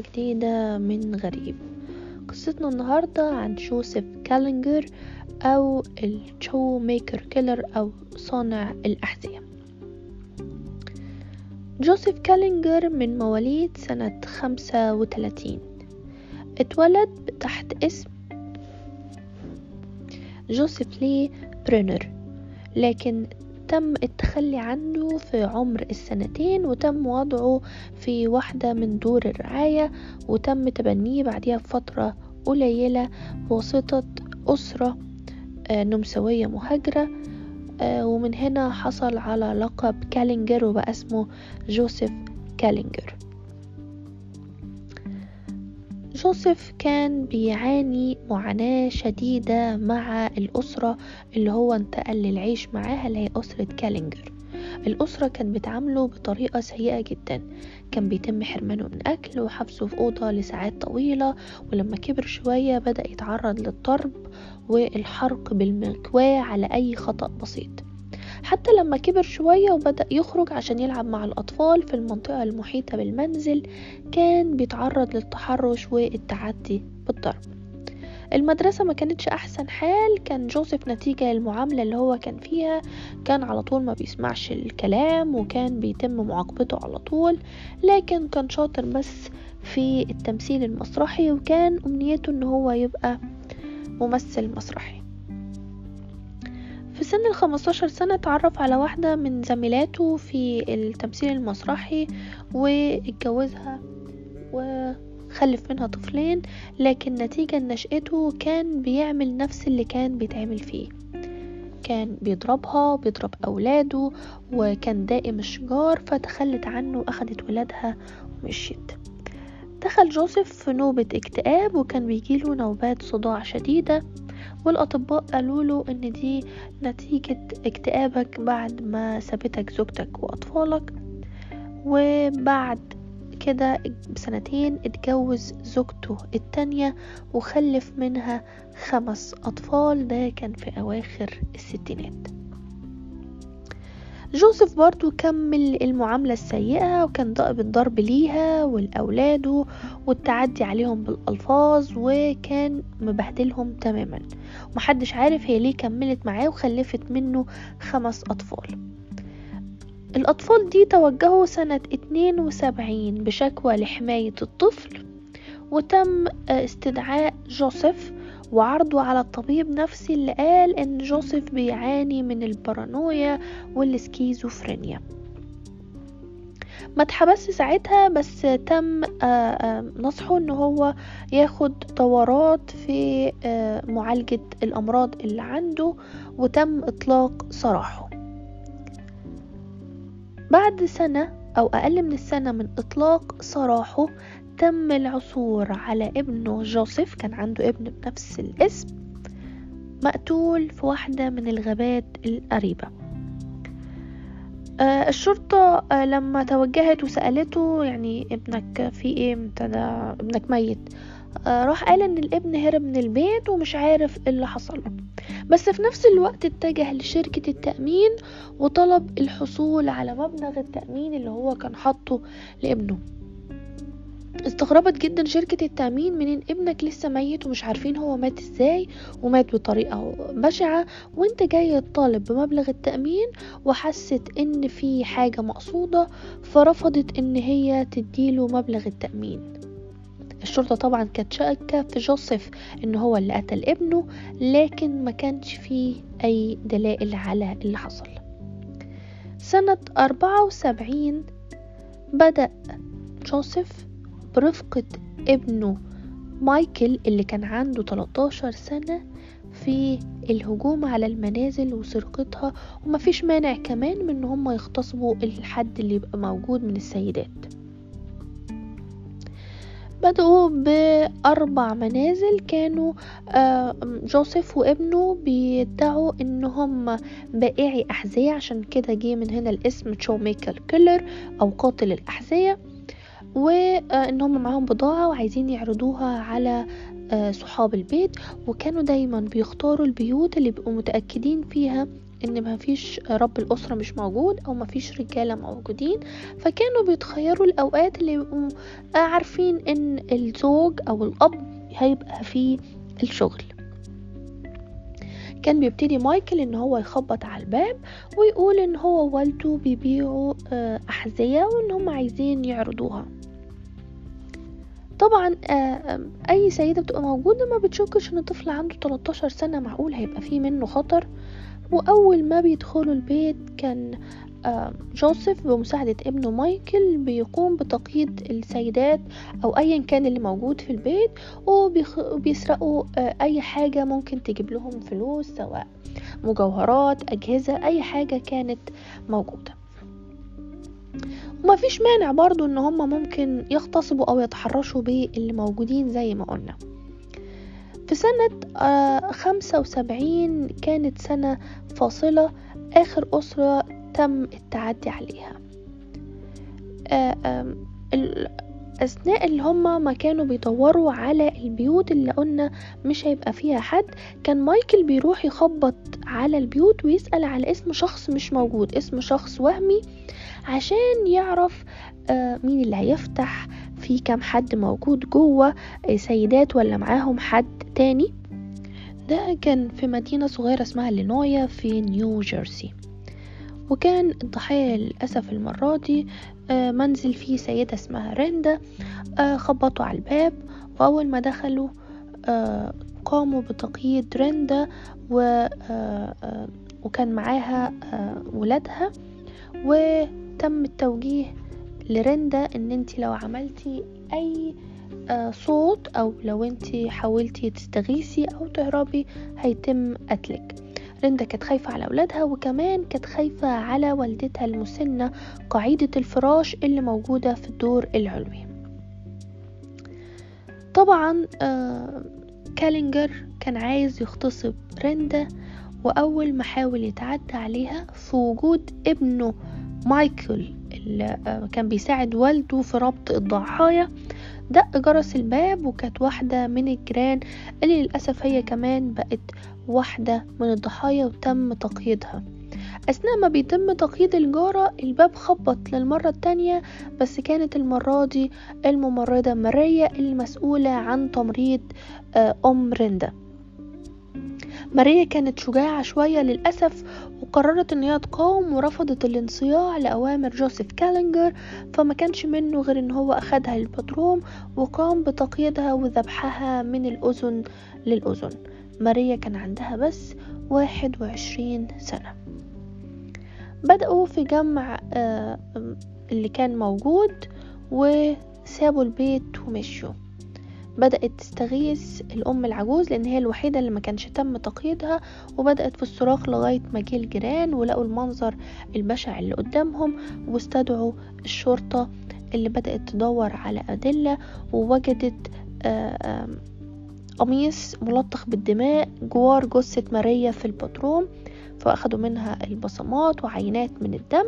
جديدة من غريب. قصتنا النهاردة عن جوزيف كالينجر أو ال Shoemaker Killer أو صانع الأحذية. جوزيف كالينجر من مواليد سنة خمسة وتلاتين اتولد تحت اسم جوزيف لي برينر لكن تم التخلي عنه في عمر السنتين وتم وضعه في واحدة من دور الرعاية وتم تبنيه بعدها بفترة قليلة بواسطة أسرة آه، نمساوية مهاجرة آه، ومن هنا حصل على لقب كالينجر وبقى اسمه جوزيف كالينجر. جوزيف كان بيعاني معاناة شديدة مع الأسرة اللي هو انتقل للعيش معاها اللي هي أسرة كالينجر. الأسرة كانت بتعامله بطريقة سيئة جدا. كان بيتم حرمانه من أكل وحبسه في أوضة لساعات طويلة ولما كبر شوية بدأ يتعرض للضرب والحرق بالمكواة على أي خطأ بسيط. حتى لما كبر شوية وبدأ يخرج عشان يلعب مع الأطفال في المنطقة المحيطة بالمنزل كان بيتعرض للتحرش والتعدي بالضرب. المدرسة ما كانتش أحسن حال كان جوزيف نتيجة للمعاملة اللي هو كان فيها كان على طول ما بيسمعش الكلام وكان بيتم معاقبته على طول لكن كان شاطر بس في التمثيل المسرحي وكان أمنيته إن هو يبقى ممثل مسرحي. سن الخمستاشر سنة اتعرف على واحدة من زميلاته في التمثيل المسرحي واتجوزها وخلف منها طفلين لكن نتيجة لنشأته كان بيعمل نفس اللي كان بيتعمل فيه. كان بيضربها بيضرب أولاده وكان دائم الشجار فتخلت عنه وأخدت ولادها ومشيت. دخل جوزيف في نوبة اكتئاب وكان بيجيله نوبات صداع شديدة. والأطباء قالوا له إن دي نتيجة اكتئابك بعد ما سابتك زوجتك وأطفالك. وبعد كده بسنتين اتجوز زوجته التانية وخلف منها خمس أطفال. ده كان في أواخر الستينات. جوزيف برضو كمل المعاملة السيئة وكان ضارب الضرب ليها والأولاده والتعدي عليهم بالألفاظ وكان مبهدلهم تماما. ومحدش عارف هي ليه كملت معاه وخلفت منه خمس أطفال. الأطفال دي توجهوا سنة 72 بشكوى لحماية الطفل وتم استدعاء جوزيف وعرضه على الطبيب نفسي اللي قال إن جوزيف بيعاني من البارانويا والسكيزوفرينيا. ما اتحبس ساعتها بس تم نصحه إن هو ياخد دورات في معالجة الأمراض اللي عنده وتم إطلاق سراحه. بعد سنة أو أقل من السنة من إطلاق سراحه تم العثور على ابنه جوزيف كان عنده ابن بنفس الاسم مقتول في واحدة من الغابات القريبة. آه الشرطة آه لما توجهت وسألته يعني ابنك في إيه؟ انت ابنك ميت. آه راح قال إن الابن هرب من البيت ومش عارف إيه اللي حصل بس في نفس الوقت اتجه لشركة التأمين وطلب الحصول على مبلغ التأمين اللي هو كان حاطه لابنه. استغربت جدا شركة التأمين من إن ابنك لسه ميت ومش عارفين هو مات إزاي ومات بطريقة بشعة. وأنت جاي تطالب بمبلغ التأمين وحست إن في حاجة مقصودة فرفضت إن هي تديله مبلغ التأمين. الشرطة طبعا كانت شاكة في جوزيف إن هو اللي قتل ابنه لكن ما كانش فيه أي دلائل على اللي حصل. سنة أربعة وسبعين بدأ جوزيف برفقة ابنه مايكل اللي كان عنده 13 سنة في الهجوم على المنازل وسرقتها ومفيش مانع كمان من هم يغتصبوا الحد اللي يبقى موجود من السيدات. بدأوا بأربع منازل كانوا جوزيف وابنه بيدعوا إن هم بائعي أحذية عشان كده جه من هنا الاسم تشو ميكر كيلر أو قاتل الأحذية. وإن هم معاهم بضاعة وعايزين يعرضوها على صحاب البيت وكانوا دايما بيختاروا البيوت اللي بيبقوا متأكدين فيها إن مفيش رب الأسرة مش موجود أو مفيش رجالة موجودين. فكانوا بيتخيروا الأوقات اللي يبقوا عارفين إن الزوج أو الأب هيبقى في الشغل. كان بيبتدي مايكل إن هو يخبط على الباب ويقول إن هو ووالده بيبيعوا آه، أحذية وإن هم عايزين يعرضوها. طبعا آه، أي سيدة بتبقى موجودة ما بتشكش إن طفل عنده 13 سنة معقول هيبقى فيه منه خطر؟ وأول ما بيدخلوا البيت كان جوزيف بمساعدة ابنه مايكل بيقوم بتقييد السيدات أو أيا كان اللي موجود في البيت وبيسرقوا آه، أي حاجة ممكن تجيب لهم فلوس سواء مجوهرات أجهزة أي حاجة كانت موجودة. وما فيش مانع برضو إن هم ممكن يغتصبوا أو يتحرشوا باللي موجودين زي ما قلنا. في سنة آه، خمسة وسبعين كانت سنة فاصلة آخر أسرة تم التعدي عليها. آه، أثناء اللي هما ما كانوا بيدوروا على البيوت اللي قلنا مش هيبقى فيها حد كان مايكل بيروح يخبط على البيوت ويسأل على اسم شخص مش موجود اسم شخص وهمي عشان يعرف آه، مين اللي هيفتح في كام حد موجود جوه آه، سيدات ولا معاهم حد تاني؟ ده كان في مدينة صغيرة اسمها لينويا في نيو جيرسي. وكان الضحية للأسف المرة دي آه، منزل فيه سيدة اسمها ريندا آه، خبطوا على الباب وأول ما دخلوا آه، قاموا بتقييد ريندا وكان معاها ولادها. وتم التوجيه لريندا إن انت لو عملتي أي صوت أو لو انت حاولتي تستغيثي أو تهربي هيتم قتلك. رندا كانت خايفة على أولادها وكمان كانت خايفة على والدتها المسنة قاعدة الفراش اللي موجودة في الدور العلوي. طبعا آه كالينجر كان عايز يغتصب رندا وأول ما حاول يتعدى عليها في وجود ابنه مايكل اللي آه كان بيساعد والده في ربط الضحايا دق جرس الباب وكانت واحدة من الجيران اللي للأسف هي كمان بقت واحدة من الضحايا وتم تقييدها. أثناء ما بيتم تقييد الجارة الباب خبط للمرة التانية بس كانت المرة دي الممرضة ماريا المسؤولة عن تمريض آه، أم ريندا. ماريا كانت شجاعة شوية للأسف وقررت إن هي تقاوم ورفضت الانصياع لأوامر جوزيف كالينجر فما كانش منه غير إن هو أخدها للبدروم وقام بتقييدها وذبحها من الأذن للأذن. ماريا كان عندها بس واحد وعشرين سنة. بدأوا في جمع آه، اللي كان موجود وسابوا البيت ومشوا. بدأت تستغيث الأم العجوز لأن هي الوحيدة اللي ما كانش تم تقييدها وبدأت في الصراخ لغاية ما جه الجيران ولقوا المنظر البشع اللي قدامهم واستدعوا الشرطة اللي بدأت تدور على أدلة ووجدت آه، قميص ملطخ بالدماء جوار جثة ماريا في الباتروم فأخدوا منها البصمات وعينات من الدم.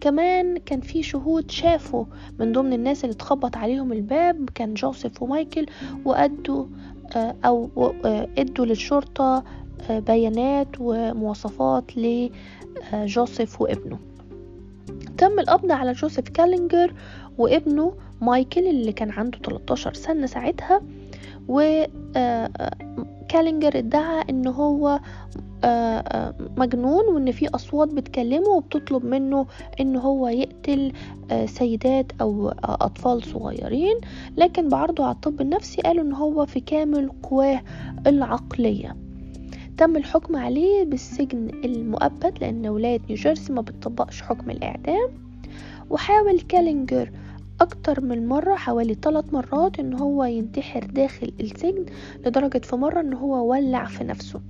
كمان كان في شهود شافوا من ضمن الناس اللي اتخبط عليهم الباب كان جوزيف ومايكل وأدوا آه، أو آه، إدوا للشرطة آه، بيانات ومواصفات لجوزيف وابنه. تم القبض على جوزيف كالينجر وابنه مايكل اللي كان عنده 13 سنة ساعتها. وكالينجر ادعى إن هو مجنون وإن في أصوات بتكلمه وبتطلب منه إن هو يقتل سيدات أو أطفال صغيرين. لكن بعرضه على الطب النفسي قالوا إن هو في كامل قواه العقلية. تم الحكم عليه بالسجن المؤبد لأن ولاية نيوجيرسي ما بتطبقش حكم الإعدام. وحاول كالينجر أكتر من مرة حوالي ثلاث مرات إن هو ينتحر داخل السجن لدرجة في مرة إن هو ولع في نفسه.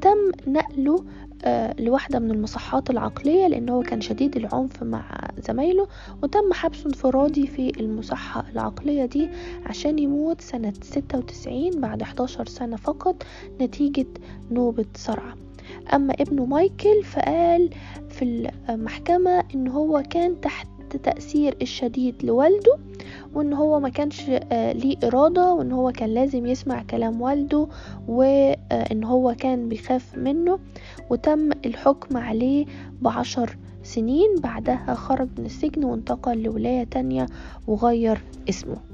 تم نقله آه لواحدة من المصحات العقلية لأنه هو كان شديد العنف مع زمايله وتم حبسه انفرادي في المصحة العقلية دي عشان يموت سنة ستة وتسعين بعد 11 سنة فقط نتيجة نوبة صرع. أما ابنه مايكل فقال في المحكمة إن هو كان تحت تأثير الشديد لوالده وإن هو ما كانش آه، ليه إرادة وإن هو كان لازم يسمع كلام والده وان هو كان بيخاف منه وتم الحكم عليه بعشر سنين بعدها خرج من السجن وانتقل لولاية تانية وغير اسمه.